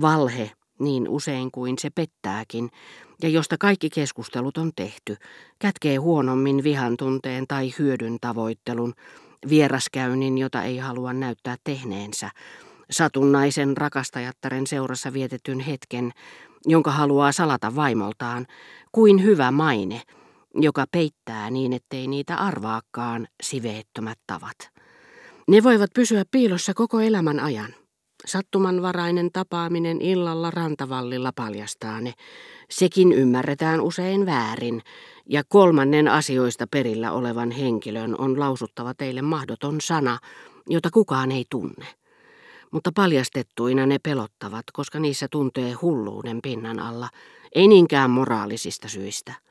Valhe, niin usein kuin se pettääkin, ja josta kaikki keskustelut on tehty, kätkee huonommin vihan tunteen tai hyödyn tavoittelun, vieraskäynnin, jota ei halua näyttää tehneensä, satunnaisen rakastajattaren seurassa vietetyn hetken, jonka haluaa salata vaimoltaan, kuin hyvä maine, joka peittää niin, ettei niitä arvaakaan siveettömät tavat. Ne voivat pysyä piilossa koko elämän ajan. Sattumanvarainen tapaaminen illalla rantavallilla paljastaa ne. Sekin ymmärretään usein väärin, ja kolmannen asioista perillä olevan henkilön on lausuttava teille mahdoton sana, jota kukaan ei tunne. Mutta paljastettuina ne pelottavat, koska niissä tuntee hulluuden pinnan alla, ei niinkään moraalisista syistä.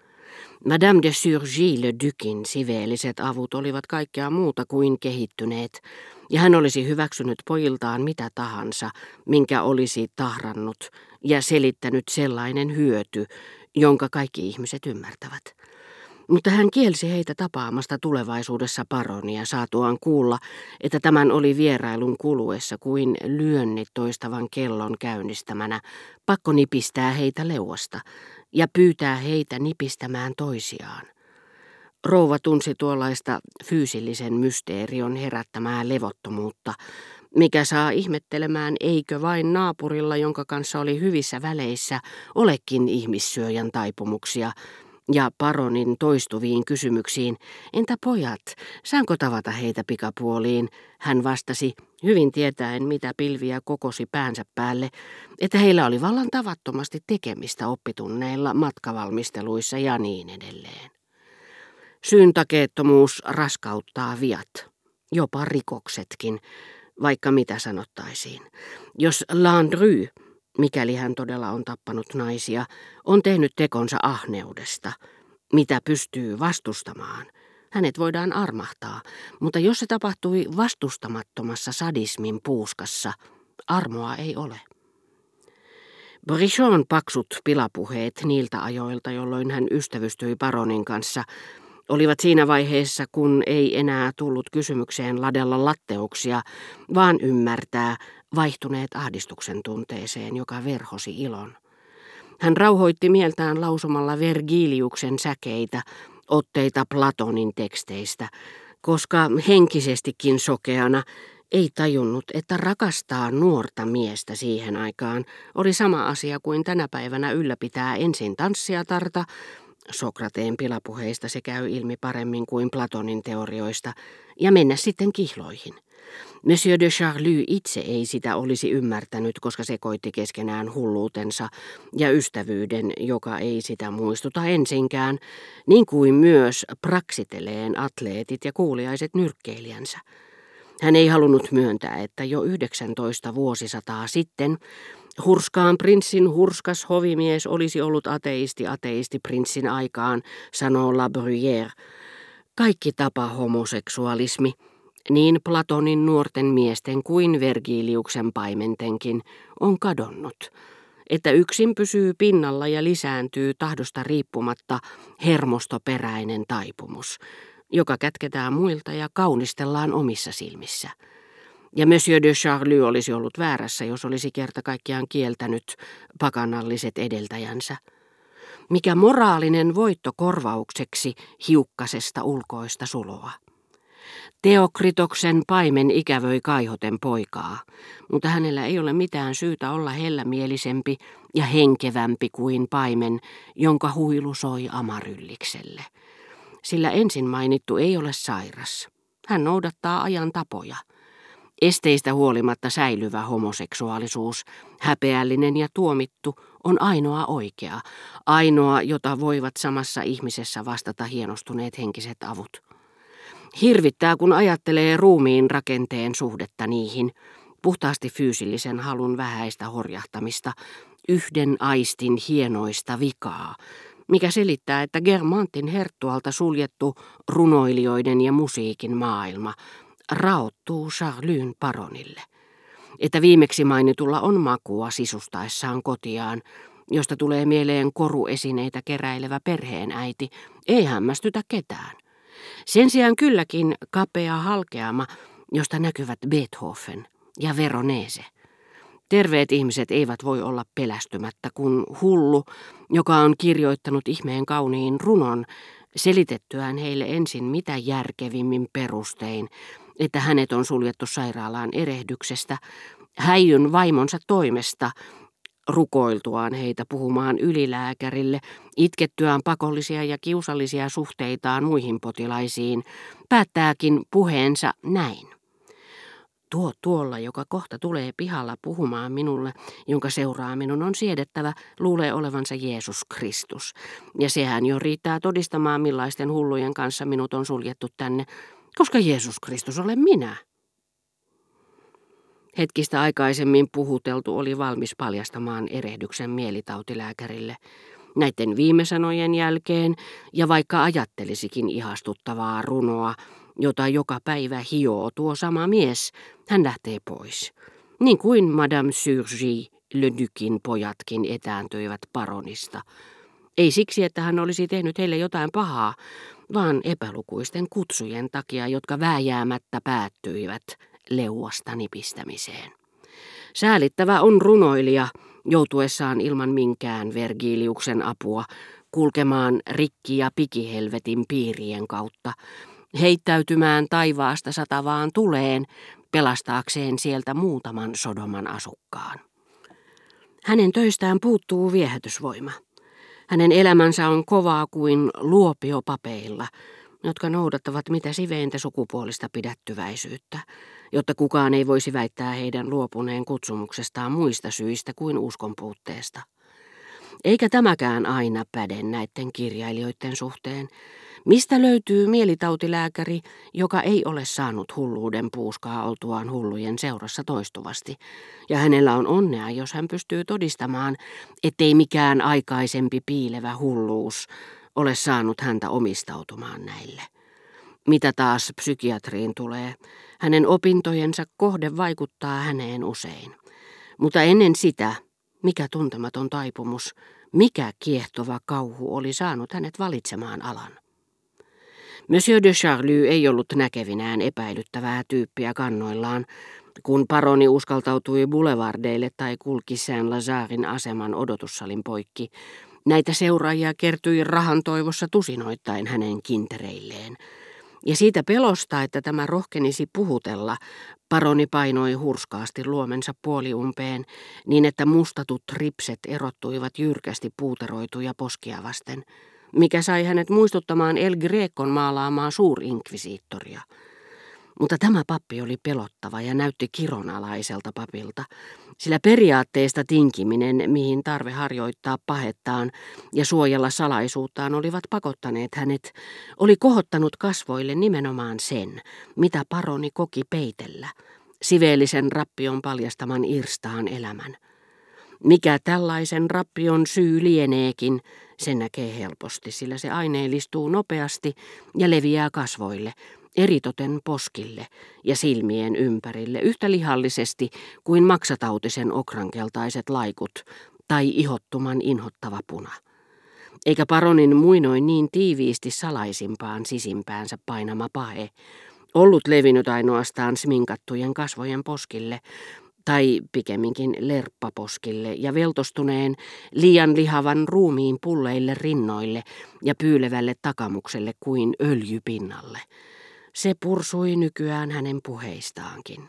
Madame de Surgy le Ducin siveelliset avut olivat kaikkea muuta kuin kehittyneet, ja hän olisi hyväksynyt pojiltaan mitä tahansa, minkä olisi tahrannut ja selittänyt sellainen hyöty, jonka kaikki ihmiset ymmärtävät. Mutta hän kielsi heitä tapaamasta tulevaisuudessa paronia saatuaan kuulla, että tämän oli vierailun kuluessa kuin lyönnit toistavan kellon käynnistämänä, pakko nipistää heitä leuasta ja pyytää heitä nipistämään toisiaan. Rouva tunsi tuollaista fyysillisen mysteerion herättämää levottomuutta, mikä saa ihmettelemään eikö vain naapurilla, jonka kanssa oli hyvissä väleissä, olekin ihmissyöjän taipumuksia, ja paronin toistuviin kysymyksiin, entä pojat, saanko tavata heitä pikapuoliin, hän vastasi, hyvin tietäen mitä pilviä kokosi päänsä päälle, että heillä oli vallan tavattomasti tekemistä oppitunneilla, matkavalmisteluissa ja niin edelleen. Syyntakeettomuus raskauttaa viat, jopa rikoksetkin, vaikka mitä sanottaisiin. Jos Landry, mikäli hän todella on tappanut naisia, on tehnyt tekonsa ahneudesta, mitä pystyy vastustamaan, hänet voidaan armahtaa, mutta jos se tapahtui vastustamattomassa sadismin puuskassa, armoa ei ole. Brichon paksut pilapuheet niiltä ajoilta, jolloin hän ystävystyi paronin kanssa, olivat siinä vaiheessa, kun ei enää tullut kysymykseen ladella latteuksia, vaan ymmärtää vaihtuneet ahdistuksen tunteeseen, joka verhosi ilon. Hän rauhoitti mieltään lausumalla Vergiliuksen säkeitä, otteita Platonin teksteistä, koska henkisestikin sokeana ei tajunnut, että rakastaa nuorta miestä siihen aikaan oli sama asia kuin tänä päivänä ylläpitää ensin tanssiatarta Sokrateen pilapuheista se käy ilmi paremmin kuin Platonin teorioista, ja mennä sitten kihloihin. Monsieur de Charlie itse ei sitä olisi ymmärtänyt, koska sekoitti keskenään hulluutensa ja ystävyyden, joka ei sitä muistuta ensinkään, niin kuin myös praksiteleen atleetit ja kuuliaiset nyrkkeilijänsä. Hän ei halunnut myöntää, että jo 19 vuosisataa sitten Hurskaan prinssin hurskas hovimies olisi ollut ateisti ateisti prinssin aikaan, sanoo La Bruyère. Kaikki tapa homoseksualismi, niin Platonin nuorten miesten kuin Vergiliuksen paimentenkin, on kadonnut. Että yksin pysyy pinnalla ja lisääntyy tahdosta riippumatta hermostoperäinen taipumus, joka kätketään muilta ja kaunistellaan omissa silmissä. Ja Monsieur de Charlie olisi ollut väärässä, jos olisi kerta kaikkiaan kieltänyt pakanalliset edeltäjänsä. Mikä moraalinen voitto korvaukseksi hiukkasesta ulkoista suloa. Teokritoksen paimen ikävöi kaihoten poikaa, mutta hänellä ei ole mitään syytä olla hellämielisempi ja henkevämpi kuin paimen, jonka huilu soi amaryllikselle. Sillä ensin mainittu ei ole sairas. Hän noudattaa ajan tapoja – Esteistä huolimatta säilyvä homoseksuaalisuus, häpeällinen ja tuomittu, on ainoa oikea, ainoa, jota voivat samassa ihmisessä vastata hienostuneet henkiset avut. Hirvittää, kun ajattelee ruumiin rakenteen suhdetta niihin, puhtaasti fyysillisen halun vähäistä horjahtamista, yhden aistin hienoista vikaa, mikä selittää, että Germantin herttualta suljettu runoilijoiden ja musiikin maailma raottuu Charlyn paronille. Että viimeksi mainitulla on makua sisustaessaan kotiaan, josta tulee mieleen koruesineitä keräilevä perheenäiti, ei hämmästytä ketään. Sen sijaan kylläkin kapea halkeama, josta näkyvät Beethoven ja Veronese. Terveet ihmiset eivät voi olla pelästymättä, kun hullu, joka on kirjoittanut ihmeen kauniin runon, selitettyään heille ensin mitä järkevimmin perustein, että hänet on suljettu sairaalaan erehdyksestä, häijyn vaimonsa toimesta, rukoiltuaan heitä puhumaan ylilääkärille, itkettyään pakollisia ja kiusallisia suhteitaan muihin potilaisiin, päättääkin puheensa näin. Tuo tuolla, joka kohta tulee pihalla puhumaan minulle, jonka seuraa minun on siedettävä, luulee olevansa Jeesus Kristus. Ja sehän jo riittää todistamaan, millaisten hullujen kanssa minut on suljettu tänne, koska Jeesus Kristus olen minä. Hetkistä aikaisemmin puhuteltu oli valmis paljastamaan erehdyksen mielitautilääkärille. Näiden viime sanojen jälkeen, ja vaikka ajattelisikin ihastuttavaa runoa, jota joka päivä hioo tuo sama mies, hän lähtee pois. Niin kuin Madame Surgy, Le pojatkin etääntyivät paronista. Ei siksi, että hän olisi tehnyt heille jotain pahaa, vaan epälukuisten kutsujen takia, jotka vääjäämättä päättyivät leuasta nipistämiseen. Säälittävä on runoilija, joutuessaan ilman minkään Vergiliuksen apua kulkemaan rikki- ja pikihelvetin piirien kautta, heittäytymään taivaasta satavaan tuleen, pelastaakseen sieltä muutaman Sodoman asukkaan. Hänen töistään puuttuu viehätysvoima. Hänen elämänsä on kovaa kuin luopiopapeilla, jotka noudattavat mitä siveintä sukupuolista pidättyväisyyttä, jotta kukaan ei voisi väittää heidän luopuneen kutsumuksestaan muista syistä kuin uskonpuutteesta. Eikä tämäkään aina päde näiden kirjailijoiden suhteen, Mistä löytyy mielitautilääkäri, joka ei ole saanut hulluuden puuskaa oltuaan hullujen seurassa toistuvasti, ja hänellä on onnea, jos hän pystyy todistamaan, ettei mikään aikaisempi piilevä hulluus ole saanut häntä omistautumaan näille. Mitä taas psykiatriin tulee, hänen opintojensa kohde vaikuttaa häneen usein. Mutta ennen sitä, mikä tuntematon taipumus, mikä kiehtova kauhu oli saanut hänet valitsemaan alan. Monsieur de Charlie ei ollut näkevinään epäilyttävää tyyppiä kannoillaan, kun paroni uskaltautui boulevardeille tai kulki Saint-Lazarin aseman odotussalin poikki. Näitä seuraajia kertyi rahan toivossa tusinoittain hänen kintereilleen. Ja siitä pelosta, että tämä rohkenisi puhutella, paroni painoi hurskaasti luomensa puoliumpeen, niin että mustatut ripset erottuivat jyrkästi puuteroituja poskia vasten mikä sai hänet muistuttamaan El Grecon maalaamaa suurinkvisiittoria. Mutta tämä pappi oli pelottava ja näytti kironalaiselta papilta, sillä periaatteesta tinkiminen, mihin tarve harjoittaa pahettaan ja suojella salaisuuttaan olivat pakottaneet hänet, oli kohottanut kasvoille nimenomaan sen, mitä paroni koki peitellä, siveellisen rappion paljastaman irstaan elämän. Mikä tällaisen rappion syy lieneekin, sen näkee helposti, sillä se aineellistuu nopeasti ja leviää kasvoille, eritoten poskille ja silmien ympärille yhtä lihallisesti kuin maksatautisen okrankeltaiset laikut tai ihottuman inhottava puna. Eikä paronin muinoin niin tiiviisti salaisimpaan sisimpäänsä painama pahe, ollut levinnyt ainoastaan sminkattujen kasvojen poskille, tai pikemminkin lerppaposkille ja veltostuneen liian lihavan ruumiin pulleille rinnoille ja pyylevälle takamukselle kuin öljypinnalle. Se pursui nykyään hänen puheistaankin.